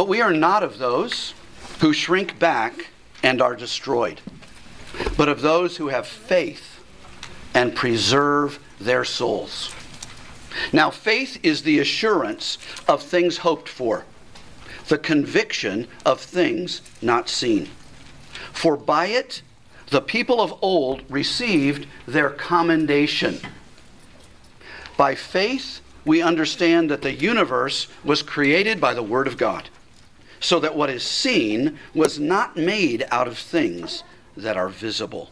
But we are not of those who shrink back and are destroyed, but of those who have faith and preserve their souls. Now, faith is the assurance of things hoped for, the conviction of things not seen. For by it the people of old received their commendation. By faith, we understand that the universe was created by the Word of God, so that what is seen was not made out of things that are visible.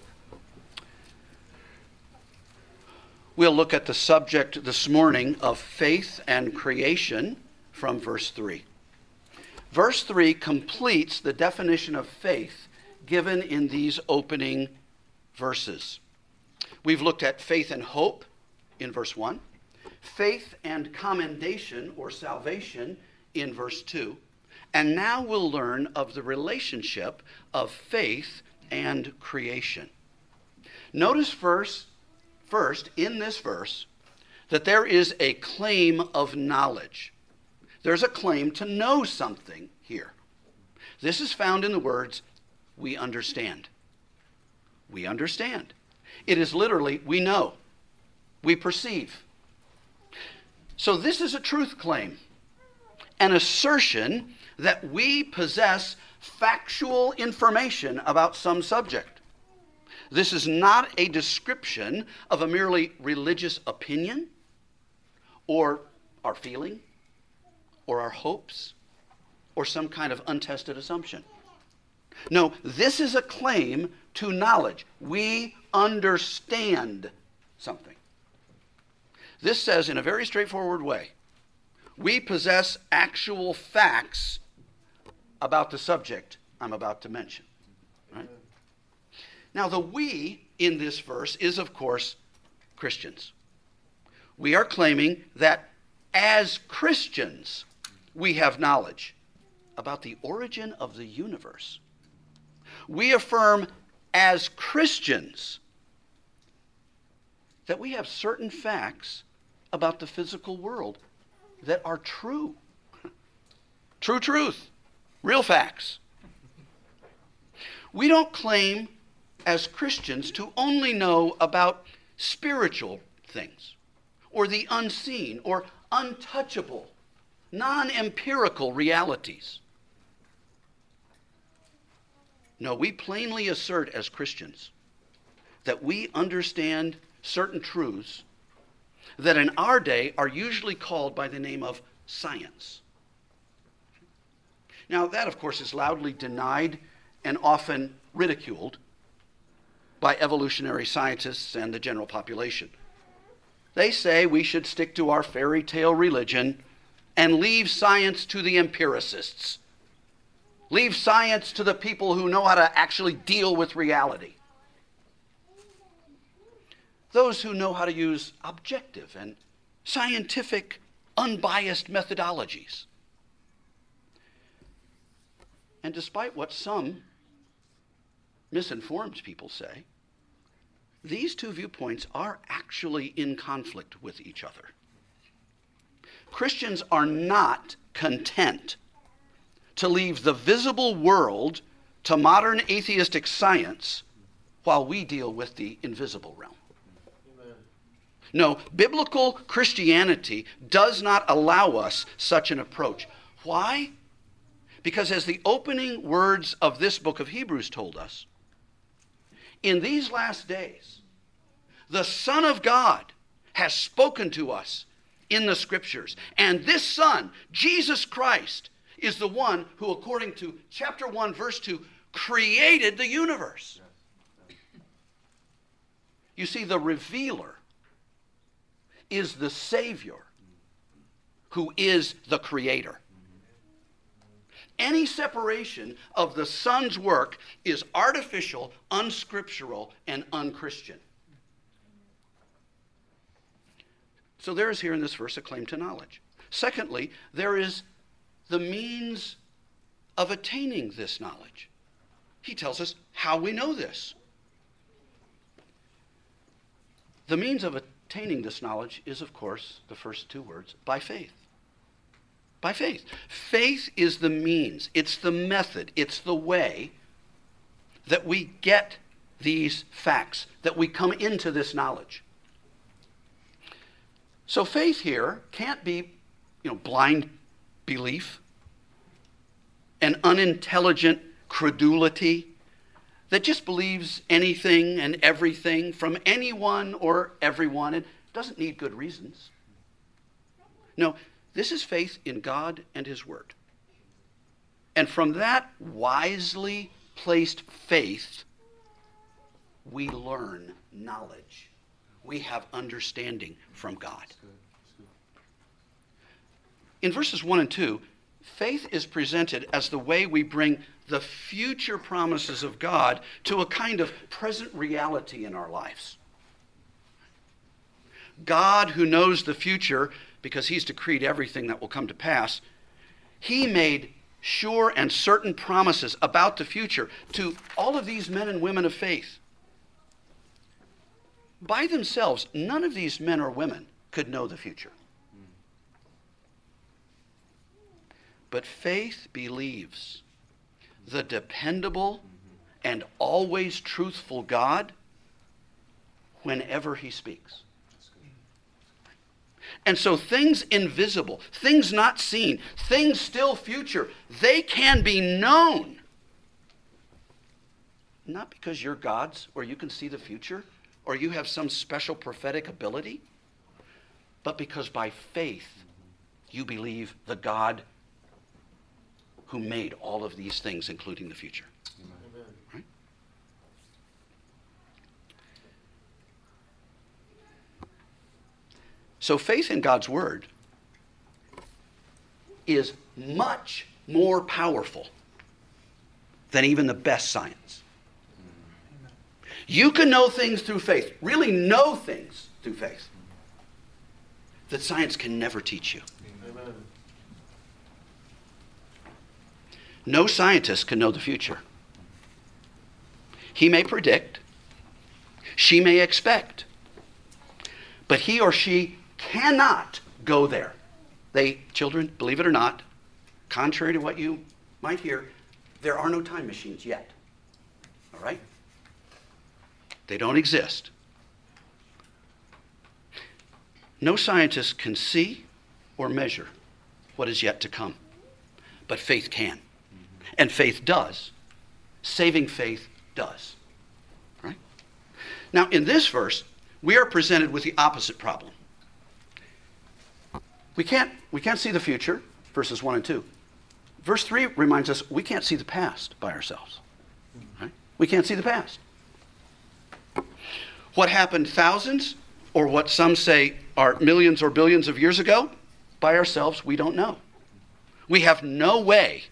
We'll look at the subject this morning of faith and creation from verse 3. Verse 3 completes the definition of faith given in these opening verses. We've looked at faith and hope in verse 1, faith and commendation or salvation in verse 2, and now we'll learn of the relationship of faith and creation. Notice first first in this verse that there is a claim of knowledge. There's a claim to know something here. This is found in the words, we understand. We understand. It is literally, we know, we perceive. So this is a truth claim, an assertion that we possess factual information about some subject. This is not a description of a merely religious opinion or our feeling or our hopes or some kind of untested assumption. No, this is a claim to knowledge. We understand something. This says, in a very straightforward way, we possess actual facts about the subject I'm about to mention. Right? Now, the we in this verse is, of course, Christians. We are claiming that as Christians, we have knowledge about the origin of the universe. We affirm as Christians that we have certain facts about the physical world that are true. True truth, real facts. We don't claim as Christians to only know about spiritual things or the unseen or untouchable, non empirical realities. No, we plainly assert as Christians that we understand certain truths that in our day are usually called by the name of science. Now, that, of course, is loudly denied and often ridiculed by evolutionary scientists and the general population. They say we should stick to our fairy tale religion and leave science to the empiricists. Leave science to the people who know how to actually deal with reality. Those who know how to use objective and scientific, unbiased methodologies. And despite what some misinformed people say, these two viewpoints are actually in conflict with each other. Christians are not content to leave the visible world to modern atheistic science while we deal with the invisible realm. No, biblical Christianity does not allow us such an approach. Why? Because, as the opening words of this book of Hebrews told us, in these last days, the Son of God has spoken to us in the scriptures. And this Son, Jesus Christ, is the one who, according to chapter 1, verse 2, created the universe. You see, the revealer is the Savior who is the Creator any separation of the Son's work is artificial, unscriptural, and unchristian. So there is here in this verse a claim to knowledge. Secondly, there is the means of attaining this knowledge. He tells us how we know this. The means of attaining this knowledge is, of course, the first two words by faith. By faith. Faith is the means, it's the method, it's the way that we get these facts, that we come into this knowledge. So faith here can't be, you know, blind belief, an unintelligent credulity that just believes anything and everything from anyone or everyone and doesn't need good reasons. No, this is faith in God and His Word. And from that wisely placed faith, we learn knowledge. We have understanding from God. In verses 1 and 2, faith is presented as the way we bring the future promises of God to a kind of present reality in our lives. God, who knows the future because he's decreed everything that will come to pass, he made sure and certain promises about the future to all of these men and women of faith. By themselves, none of these men or women could know the future. But faith believes the dependable and always truthful God whenever he speaks. And so things invisible, things not seen, things still future, they can be known. Not because you're God's or you can see the future or you have some special prophetic ability, but because by faith you believe the God who made all of these things, including the future. Right? So faith in God's word is much more powerful than even the best science. You can know things through faith, really know things through faith that science can never teach you. No scientist can know the future. He may predict, she may expect, but he or she cannot go there. They, children, believe it or not, contrary to what you might hear, there are no time machines yet. All right? They don't exist. No scientist can see or measure what is yet to come, but faith can. And faith does. Saving faith does. Right? Now, in this verse, we are presented with the opposite problem. We can't, we can't see the future, verses 1 and 2. Verse 3 reminds us we can't see the past by ourselves. Right? We can't see the past. What happened thousands, or what some say are millions or billions of years ago, by ourselves, we don't know. We have no way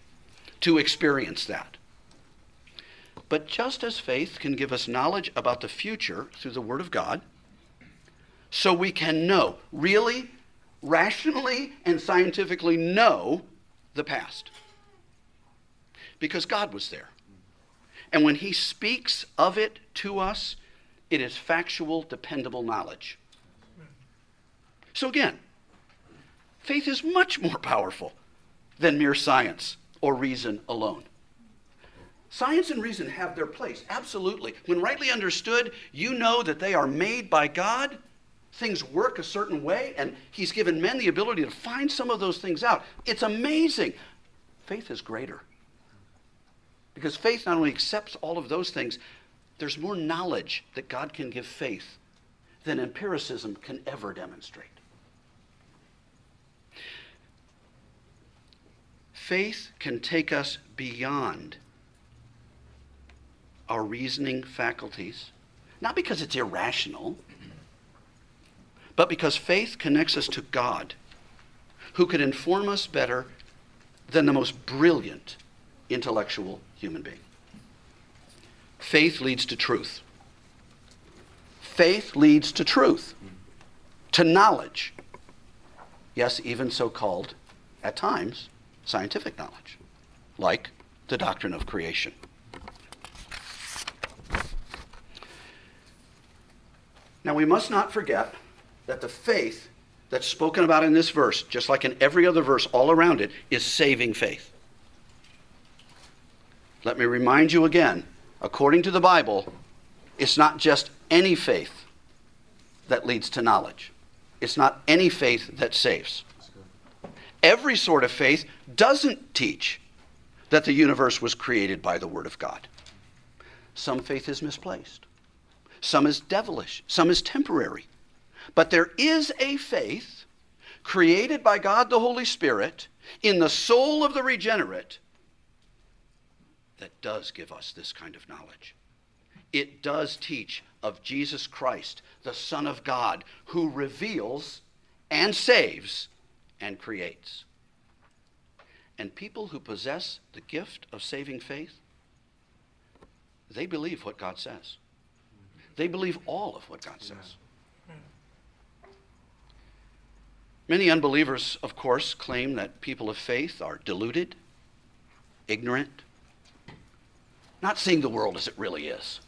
to experience that. But just as faith can give us knowledge about the future through the Word of God, so we can know, really, rationally and scientifically know the past. Because God was there. And when He speaks of it to us, it is factual, dependable knowledge. So again, faith is much more powerful than mere science or reason alone. Science and reason have their place, absolutely. When rightly understood, you know that they are made by God. Things work a certain way, and He's given men the ability to find some of those things out. It's amazing. Faith is greater. Because faith not only accepts all of those things, there's more knowledge that God can give faith than empiricism can ever demonstrate. Faith can take us beyond our reasoning faculties, not because it's irrational, but because faith connects us to God, who could inform us better than the most brilliant intellectual human being. Faith leads to truth. Faith leads to truth, to knowledge. Yes, even so called, at times, scientific knowledge, like the doctrine of creation. Now, we must not forget that the faith that's spoken about in this verse, just like in every other verse all around it, is saving faith. Let me remind you again according to the Bible, it's not just any faith that leads to knowledge, it's not any faith that saves. Every sort of faith doesn't teach that the universe was created by the Word of God. Some faith is misplaced, some is devilish, some is temporary. But there is a faith created by God the Holy Spirit in the soul of the regenerate that does give us this kind of knowledge. It does teach of Jesus Christ, the Son of God, who reveals and saves and creates. And people who possess the gift of saving faith, they believe what God says. They believe all of what God says. Many unbelievers, of course, claim that people of faith are deluded, ignorant, not seeing the world as it really is.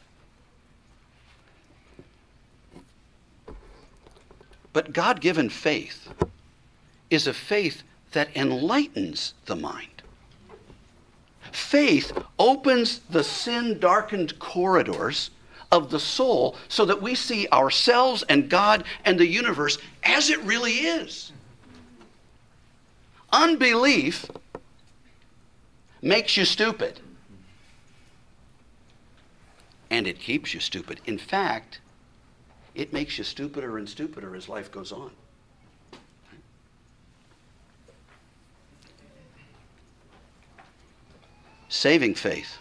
But God given faith is a faith that enlightens the mind. Faith opens the sin darkened corridors of the soul so that we see ourselves and God and the universe as it really is. Unbelief makes you stupid. And it keeps you stupid. In fact, it makes you stupider and stupider as life goes on. Saving faith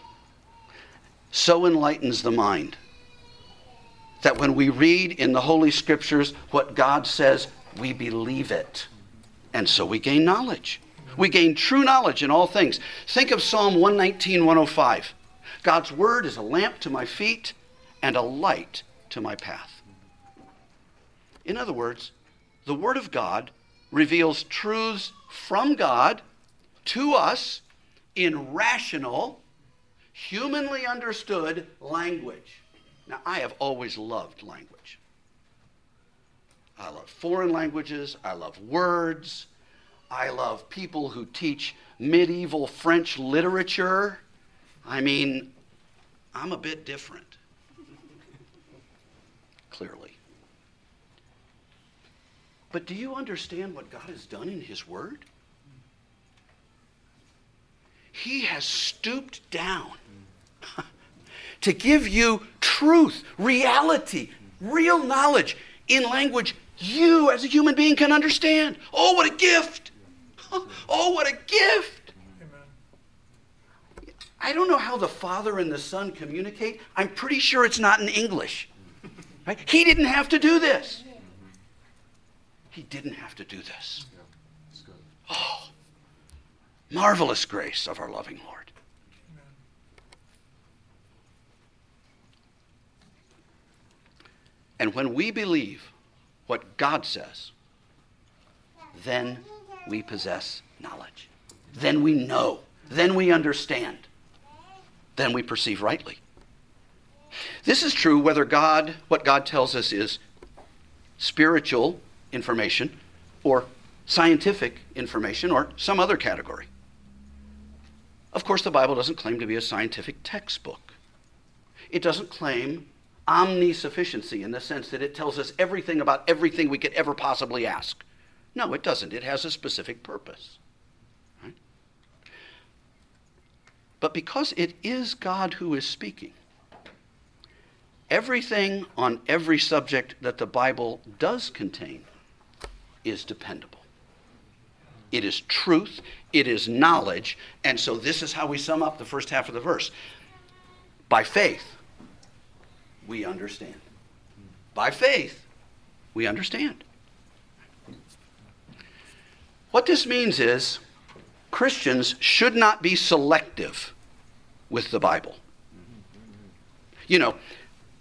so enlightens the mind that when we read in the Holy Scriptures what God says, we believe it. And so we gain knowledge. We gain true knowledge in all things. Think of Psalm 119, 105. God's word is a lamp to my feet and a light to my path. In other words, the word of God reveals truths from God to us in rational, humanly understood language. Now, I have always loved language. I love foreign languages. I love words. I love people who teach medieval French literature. I mean, I'm a bit different. Clearly. But do you understand what God has done in His Word? He has stooped down to give you truth, reality, real knowledge in language you as a human being can understand. Oh, what a gift! Oh, what a gift! I don't know how the Father and the Son communicate. I'm pretty sure it's not in English. Right? He didn't have to do this. He didn't have to do this. Oh, marvelous grace of our loving Lord. And when we believe what God says, then we possess knowledge. Then we know. Then we understand. Then we perceive rightly. This is true whether God, what God tells us is spiritual information or scientific information or some other category. Of course, the Bible doesn't claim to be a scientific textbook. It doesn't claim omnisufficiency in the sense that it tells us everything about everything we could ever possibly ask. No, it doesn't. It has a specific purpose. But because it is God who is speaking, everything on every subject that the Bible does contain is dependable. It is truth, it is knowledge, and so this is how we sum up the first half of the verse. By faith, we understand. By faith, we understand. What this means is Christians should not be selective with the Bible. You know,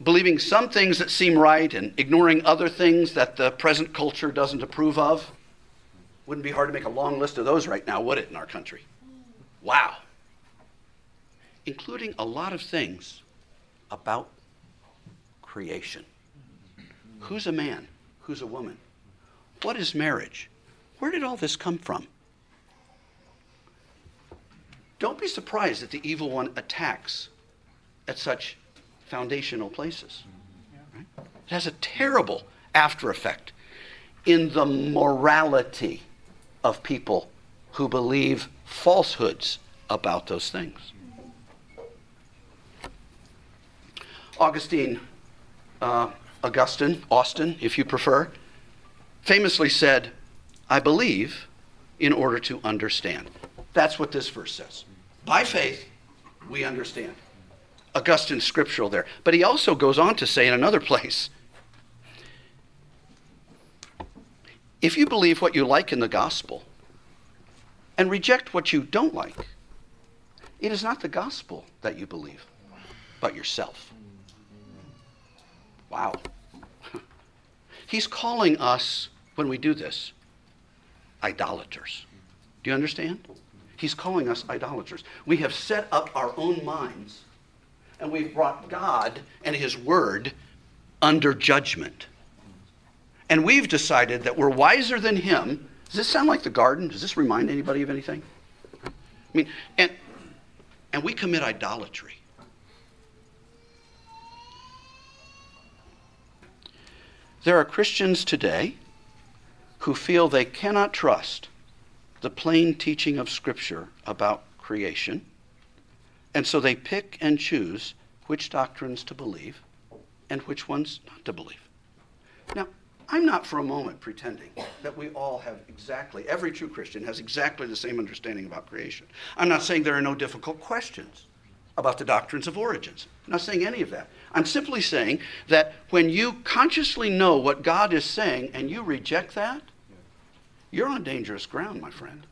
believing some things that seem right and ignoring other things that the present culture doesn't approve of. Wouldn't be hard to make a long list of those right now, would it, in our country? Wow. Including a lot of things about creation. Who's a man? Who's a woman? What is marriage? Where did all this come from? Don't be surprised that the evil one attacks at such foundational places. Right? It has a terrible after effect in the morality of people who believe falsehoods about those things. Augustine, uh, Augustine, Austin, if you prefer, famously said, I believe in order to understand. That's what this verse says. By faith, we understand. Augustine's scriptural there. But he also goes on to say in another place if you believe what you like in the gospel and reject what you don't like, it is not the gospel that you believe, but yourself. Wow. He's calling us, when we do this, idolaters. Do you understand? He's calling us idolaters. We have set up our own minds and we've brought God and His Word under judgment. And we've decided that we're wiser than Him. Does this sound like the garden? Does this remind anybody of anything? I mean, and, and we commit idolatry. There are Christians today who feel they cannot trust the plain teaching of Scripture about creation, and so they pick and choose which doctrines to believe and which ones not to believe. Now, I'm not for a moment pretending that we all have exactly, every true Christian has exactly the same understanding about creation. I'm not saying there are no difficult questions about the doctrines of origins. I'm not saying any of that. I'm simply saying that when you consciously know what God is saying and you reject that, you're on dangerous ground, my friend.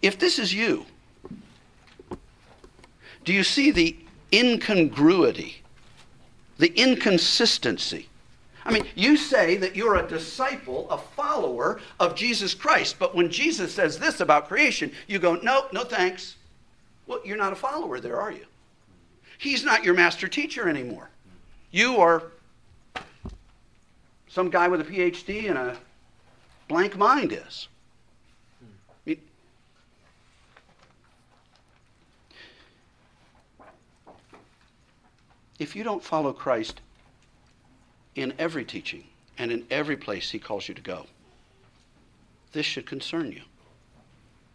If this is you, do you see the incongruity, the inconsistency? I mean, you say that you're a disciple, a follower of Jesus Christ, but when Jesus says this about creation, you go, no, no thanks. Well, you're not a follower there, are you? He's not your master teacher anymore. You are some guy with a PhD and a blank mind is. if you don't follow Christ in every teaching and in every place he calls you to go, this should concern you.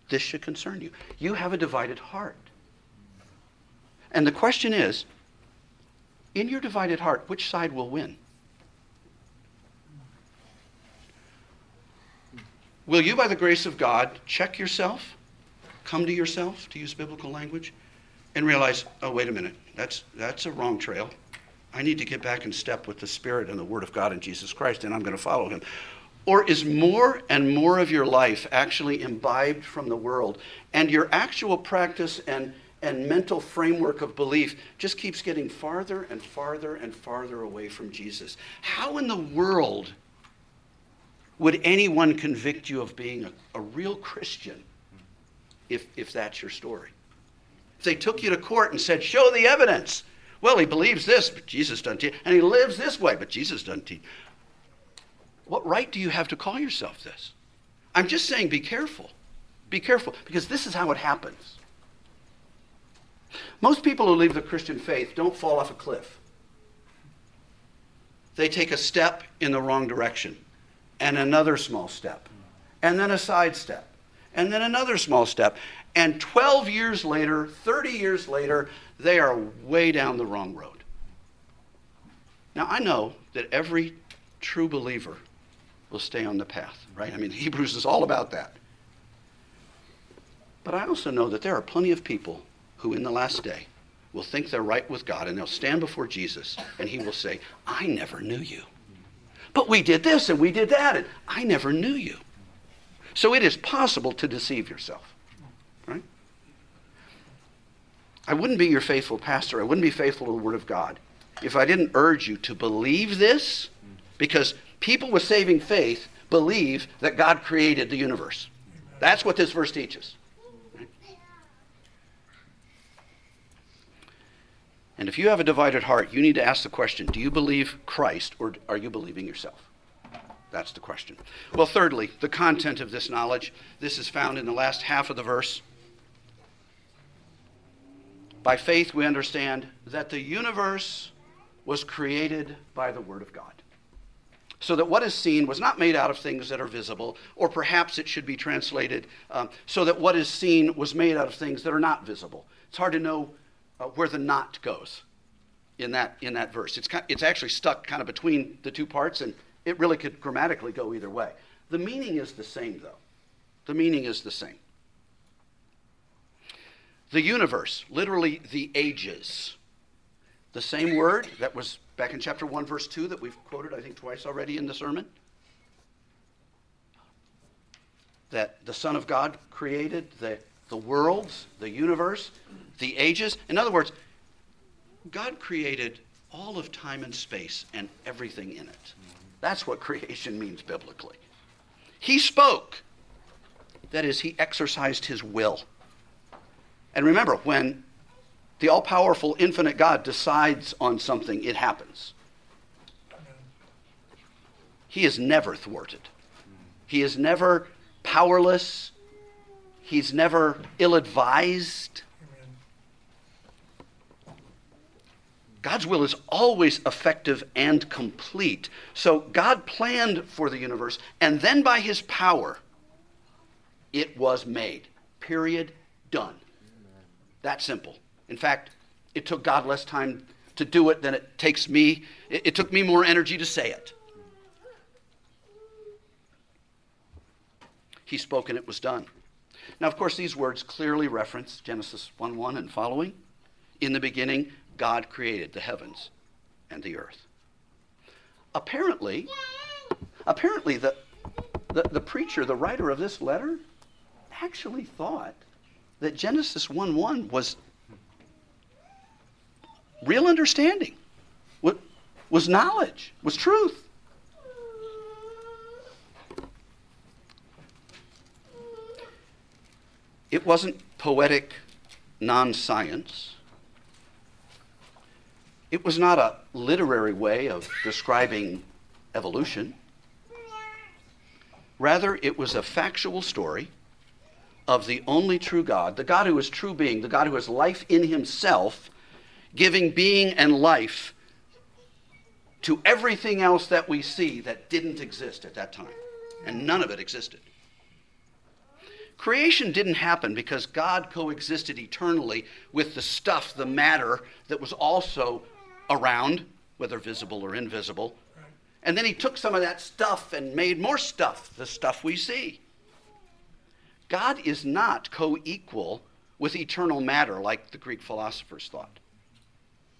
This should concern you. You have a divided heart. And the question is in your divided heart, which side will win? Will you, by the grace of God, check yourself, come to yourself, to use biblical language, and realize, oh, wait a minute, that's, that's a wrong trail. I need to get back in step with the Spirit and the Word of God and Jesus Christ, and I'm going to follow Him. Or is more and more of your life actually imbibed from the world, and your actual practice and, and mental framework of belief just keeps getting farther and farther and farther away from Jesus? How in the world would anyone convict you of being a, a real Christian if, if that's your story? If they took you to court and said, Show the evidence. Well, he believes this, but Jesus doesn't teach. And he lives this way, but Jesus doesn't teach. What right do you have to call yourself this? I'm just saying be careful. Be careful, because this is how it happens. Most people who leave the Christian faith don't fall off a cliff. They take a step in the wrong direction and another small step, and then a side step, and then another small step. And 12 years later, 30 years later, they are way down the wrong road. Now, I know that every true believer will stay on the path, right? I mean, Hebrews is all about that. But I also know that there are plenty of people who, in the last day, will think they're right with God and they'll stand before Jesus and he will say, I never knew you. But we did this and we did that, and I never knew you. So it is possible to deceive yourself, right? I wouldn't be your faithful pastor. I wouldn't be faithful to the Word of God if I didn't urge you to believe this, because people with saving faith believe that God created the universe. That's what this verse teaches. And if you have a divided heart, you need to ask the question do you believe Christ or are you believing yourself? That's the question. Well, thirdly, the content of this knowledge. This is found in the last half of the verse. By faith, we understand that the universe was created by the Word of God. So that what is seen was not made out of things that are visible, or perhaps it should be translated um, so that what is seen was made out of things that are not visible. It's hard to know uh, where the not goes in that, in that verse. It's, it's actually stuck kind of between the two parts, and it really could grammatically go either way. The meaning is the same, though. The meaning is the same. The universe, literally the ages. The same word that was back in chapter 1, verse 2, that we've quoted, I think, twice already in the sermon. That the Son of God created the, the worlds, the universe, the ages. In other words, God created all of time and space and everything in it. That's what creation means biblically. He spoke. That is, he exercised his will. And remember, when the all powerful, infinite God decides on something, it happens. He is never thwarted, he is never powerless, he's never ill advised. God's will is always effective and complete. So God planned for the universe, and then by his power, it was made. Period. Done. That simple. In fact, it took God less time to do it than it takes me. It, it took me more energy to say it. He spoke and it was done. Now, of course, these words clearly reference Genesis 1 1 and following. In the beginning, God created the heavens and the earth. Apparently, apparently the, the, the preacher, the writer of this letter, actually thought that Genesis 1 1 was real understanding, was knowledge, was truth. It wasn't poetic non science. It was not a literary way of describing evolution. Rather, it was a factual story of the only true God, the God who is true being, the God who has life in himself, giving being and life to everything else that we see that didn't exist at that time. And none of it existed. Creation didn't happen because God coexisted eternally with the stuff, the matter that was also around, whether visible or invisible. And then he took some of that stuff and made more stuff, the stuff we see. God is not co equal with eternal matter like the Greek philosophers thought.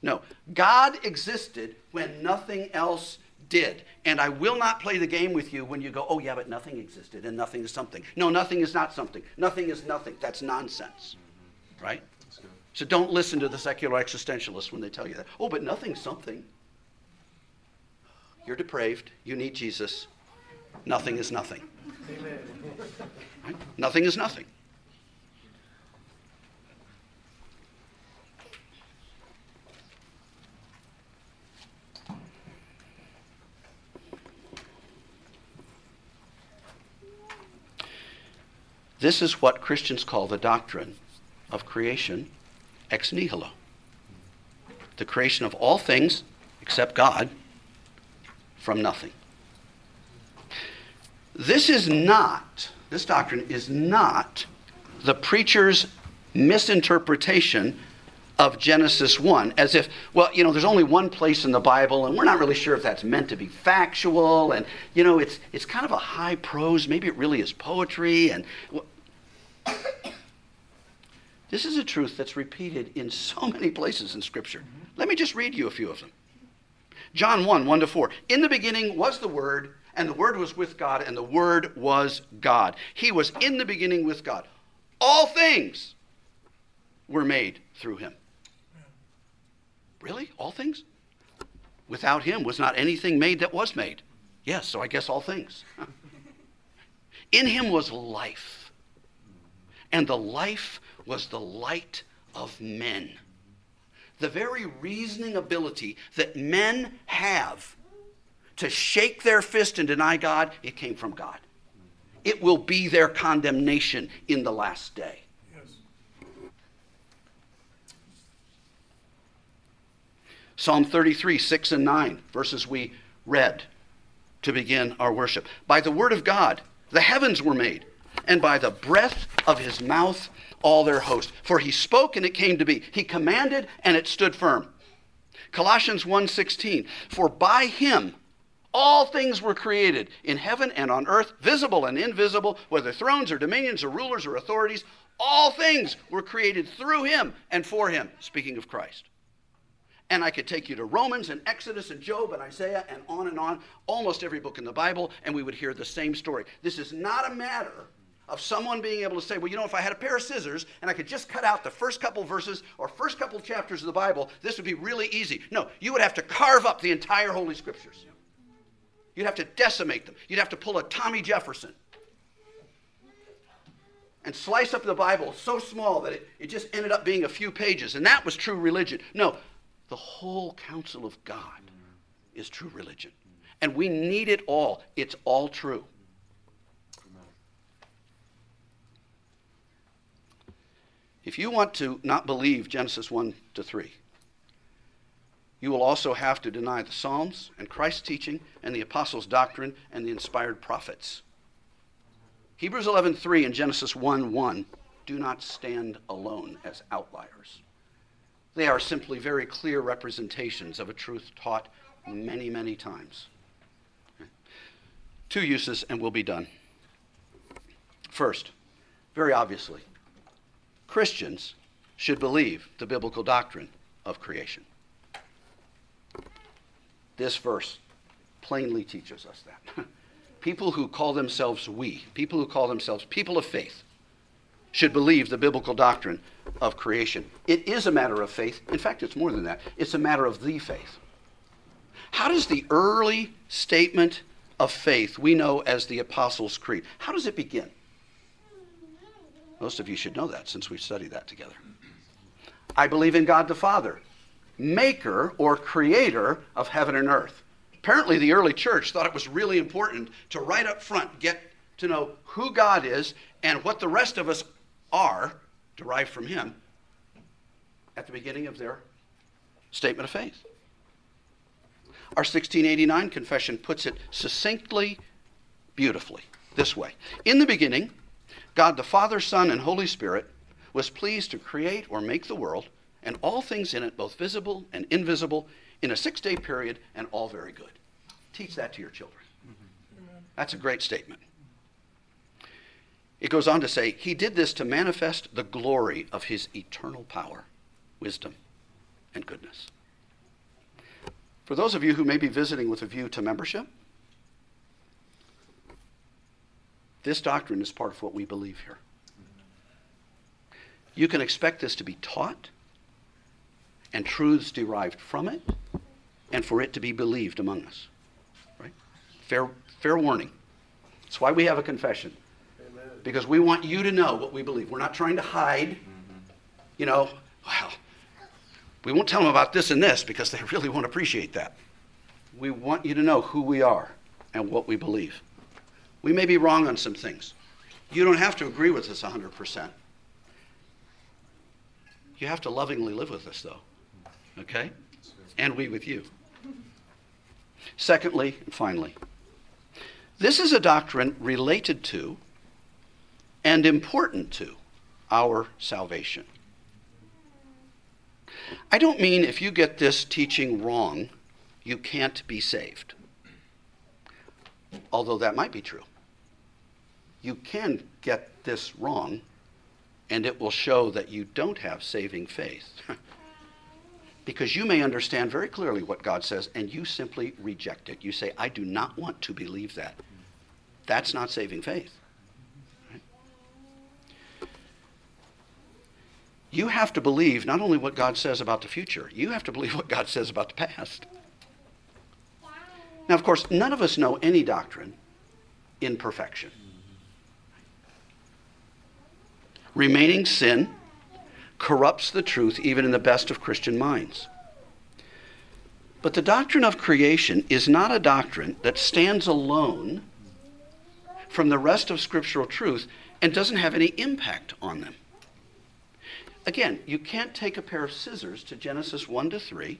No, God existed when nothing else did. And I will not play the game with you when you go, oh, yeah, but nothing existed and nothing is something. No, nothing is not something. Nothing is nothing. That's nonsense. Right? So don't listen to the secular existentialists when they tell you that. Oh, but nothing's something. You're depraved. You need Jesus. Nothing is nothing. Right? Nothing is nothing. This is what Christians call the doctrine of creation ex nihilo. The creation of all things, except God, from nothing. This is not, this doctrine is not the preacher's misinterpretation of Genesis 1 as if, well, you know, there's only one place in the Bible and we're not really sure if that's meant to be factual and, you know, it's, it's kind of a high prose, maybe it really is poetry and. Well, this is a truth that's repeated in so many places in Scripture. Let me just read you a few of them. John 1 1 to 4. In the beginning was the Word, and the Word was with God, and the Word was God. He was in the beginning with God. All things were made through him. Really? All things? Without him was not anything made that was made. Yes, so I guess all things. in him was life, and the life was the light of men. the very reasoning ability that men have to shake their fist and deny God, it came from God. It will be their condemnation in the last day. Psalm 33, 6 and 9, verses we read to begin our worship. By the word of God, the heavens were made, and by the breath of his mouth, all their host. For he spoke and it came to be. He commanded and it stood firm. Colossians 1:16 For by him all things were created in heaven and on earth, visible and invisible, whether thrones or dominions or rulers or authorities, all things were created through him and for him, speaking of Christ. And I could take you to Romans and Exodus and Job and Isaiah and on and on, almost every book in the Bible, and we would hear the same story. This is not a matter of someone being able to say, well, you know, if I had a pair of scissors and I could just cut out the first couple verses or first couple chapters of the Bible, this would be really easy. No, you would have to carve up the entire Holy Scriptures. You'd have to decimate them. You'd have to pull a Tommy Jefferson and slice up the Bible so small that it, it just ended up being a few pages. And that was true religion. No, the whole counsel of God is true religion. And we need it all. It's all true. If you want to not believe Genesis 1 to 3, you will also have to deny the Psalms and Christ's teaching and the apostles' doctrine and the inspired prophets. Hebrews 11:3 and Genesis 1:1 do not stand alone as outliers. They are simply very clear representations of a truth taught many, many times. Two uses and we'll be done. First, very obviously, Christians should believe the biblical doctrine of creation. This verse plainly teaches us that. people who call themselves we, people who call themselves people of faith, should believe the biblical doctrine of creation. It is a matter of faith. In fact, it's more than that, it's a matter of the faith. How does the early statement of faith we know as the Apostles' Creed, how does it begin? Most of you should know that since we studied that together. I believe in God the Father, maker or creator of heaven and earth. Apparently, the early church thought it was really important to right up front get to know who God is and what the rest of us are, derived from Him, at the beginning of their statement of faith. Our 1689 confession puts it succinctly, beautifully, this way In the beginning, God the Father, Son, and Holy Spirit was pleased to create or make the world and all things in it, both visible and invisible, in a six day period, and all very good. Teach that to your children. That's a great statement. It goes on to say, He did this to manifest the glory of His eternal power, wisdom, and goodness. For those of you who may be visiting with a view to membership, This doctrine is part of what we believe here. You can expect this to be taught and truths derived from it and for it to be believed among us. Right? Fair, fair warning. That's why we have a confession. Amen. Because we want you to know what we believe. We're not trying to hide, mm-hmm. you know, well, we won't tell them about this and this because they really won't appreciate that. We want you to know who we are and what we believe. We may be wrong on some things. You don't have to agree with us 100%. You have to lovingly live with us, though. Okay? And we with you. Secondly, and finally, this is a doctrine related to and important to our salvation. I don't mean if you get this teaching wrong, you can't be saved although that might be true. You can get this wrong, and it will show that you don't have saving faith. because you may understand very clearly what God says, and you simply reject it. You say, I do not want to believe that. That's not saving faith. You have to believe not only what God says about the future, you have to believe what God says about the past. Now, of course, none of us know any doctrine in perfection. Remaining sin corrupts the truth even in the best of Christian minds. But the doctrine of creation is not a doctrine that stands alone from the rest of scriptural truth and doesn't have any impact on them. Again, you can't take a pair of scissors to Genesis 1 to 3,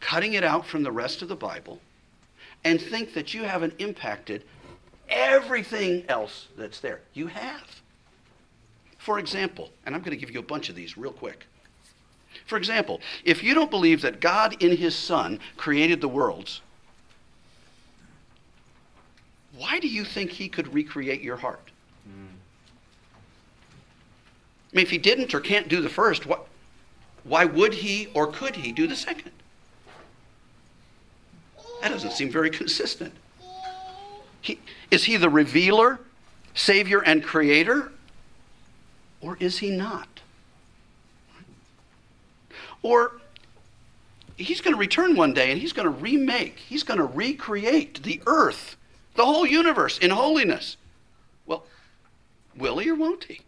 cutting it out from the rest of the Bible, and think that you haven't impacted everything else that's there. You have. For example, and I'm going to give you a bunch of these real quick. For example, if you don't believe that God in his Son created the worlds, why do you think he could recreate your heart? I mean, if he didn't or can't do the first, what, why would he or could he do the second? That doesn't seem very consistent. He, is he the revealer, savior, and creator? Or is he not? Or he's going to return one day and he's going to remake, he's going to recreate the earth, the whole universe in holiness. Well, will he or won't he?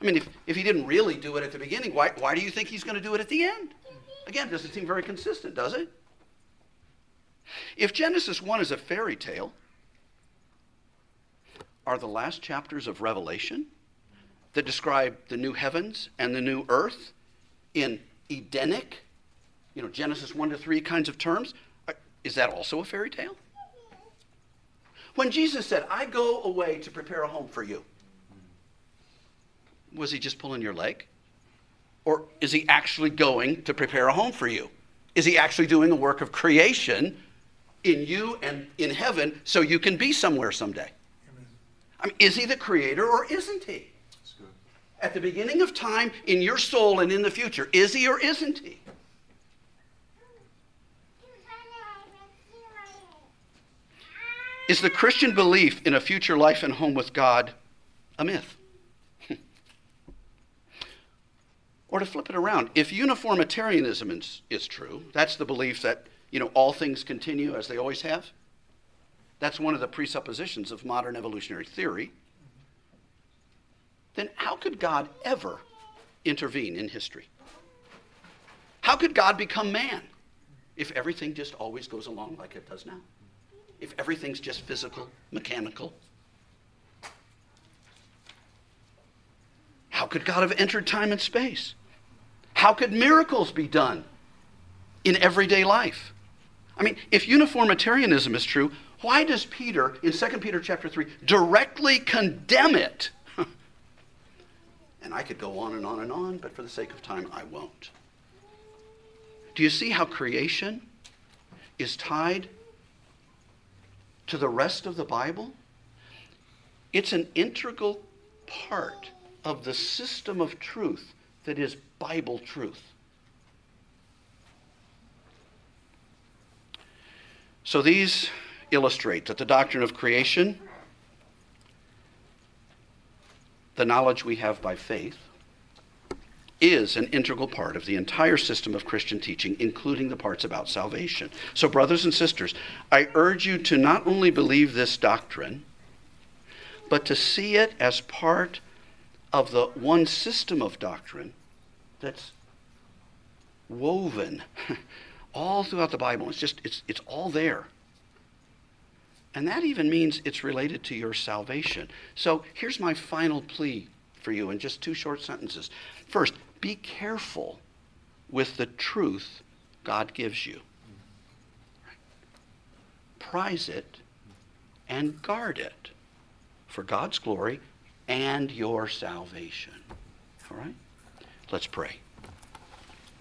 I mean, if, if he didn't really do it at the beginning, why, why do you think he's going to do it at the end? Again, doesn't seem very consistent, does it? If Genesis 1 is a fairy tale, are the last chapters of Revelation that describe the new heavens and the new earth in Edenic, you know, Genesis 1 to 3 kinds of terms, uh, is that also a fairy tale? When Jesus said, I go away to prepare a home for you, was he just pulling your leg? Or is he actually going to prepare a home for you? Is he actually doing the work of creation in you and in heaven so you can be somewhere someday? I mean, is he the creator or isn't he? At the beginning of time, in your soul and in the future, is he or isn't he? Is the Christian belief in a future life and home with God a myth? or to flip it around, if uniformitarianism is, is true, that's the belief that you know all things continue as they always have. That's one of the presuppositions of modern evolutionary theory. Then how could God ever intervene in history? How could God become man if everything just always goes along like it does now? If everything's just physical, mechanical? How could God have entered time and space? How could miracles be done in everyday life? I mean, if uniformitarianism is true, why does Peter in 2 Peter chapter 3 directly condemn it? And I could go on and on and on, but for the sake of time, I won't. Do you see how creation is tied to the rest of the Bible? It's an integral part of the system of truth that is Bible truth. So these illustrate that the doctrine of creation, the knowledge we have by faith, is an integral part of the entire system of Christian teaching, including the parts about salvation. So, brothers and sisters, I urge you to not only believe this doctrine, but to see it as part of the one system of doctrine that's woven all throughout the Bible. It's just, it's, it's all there. And that even means it's related to your salvation. So here's my final plea for you in just two short sentences. First, be careful with the truth God gives you. Prize it and guard it for God's glory and your salvation. All right? Let's pray.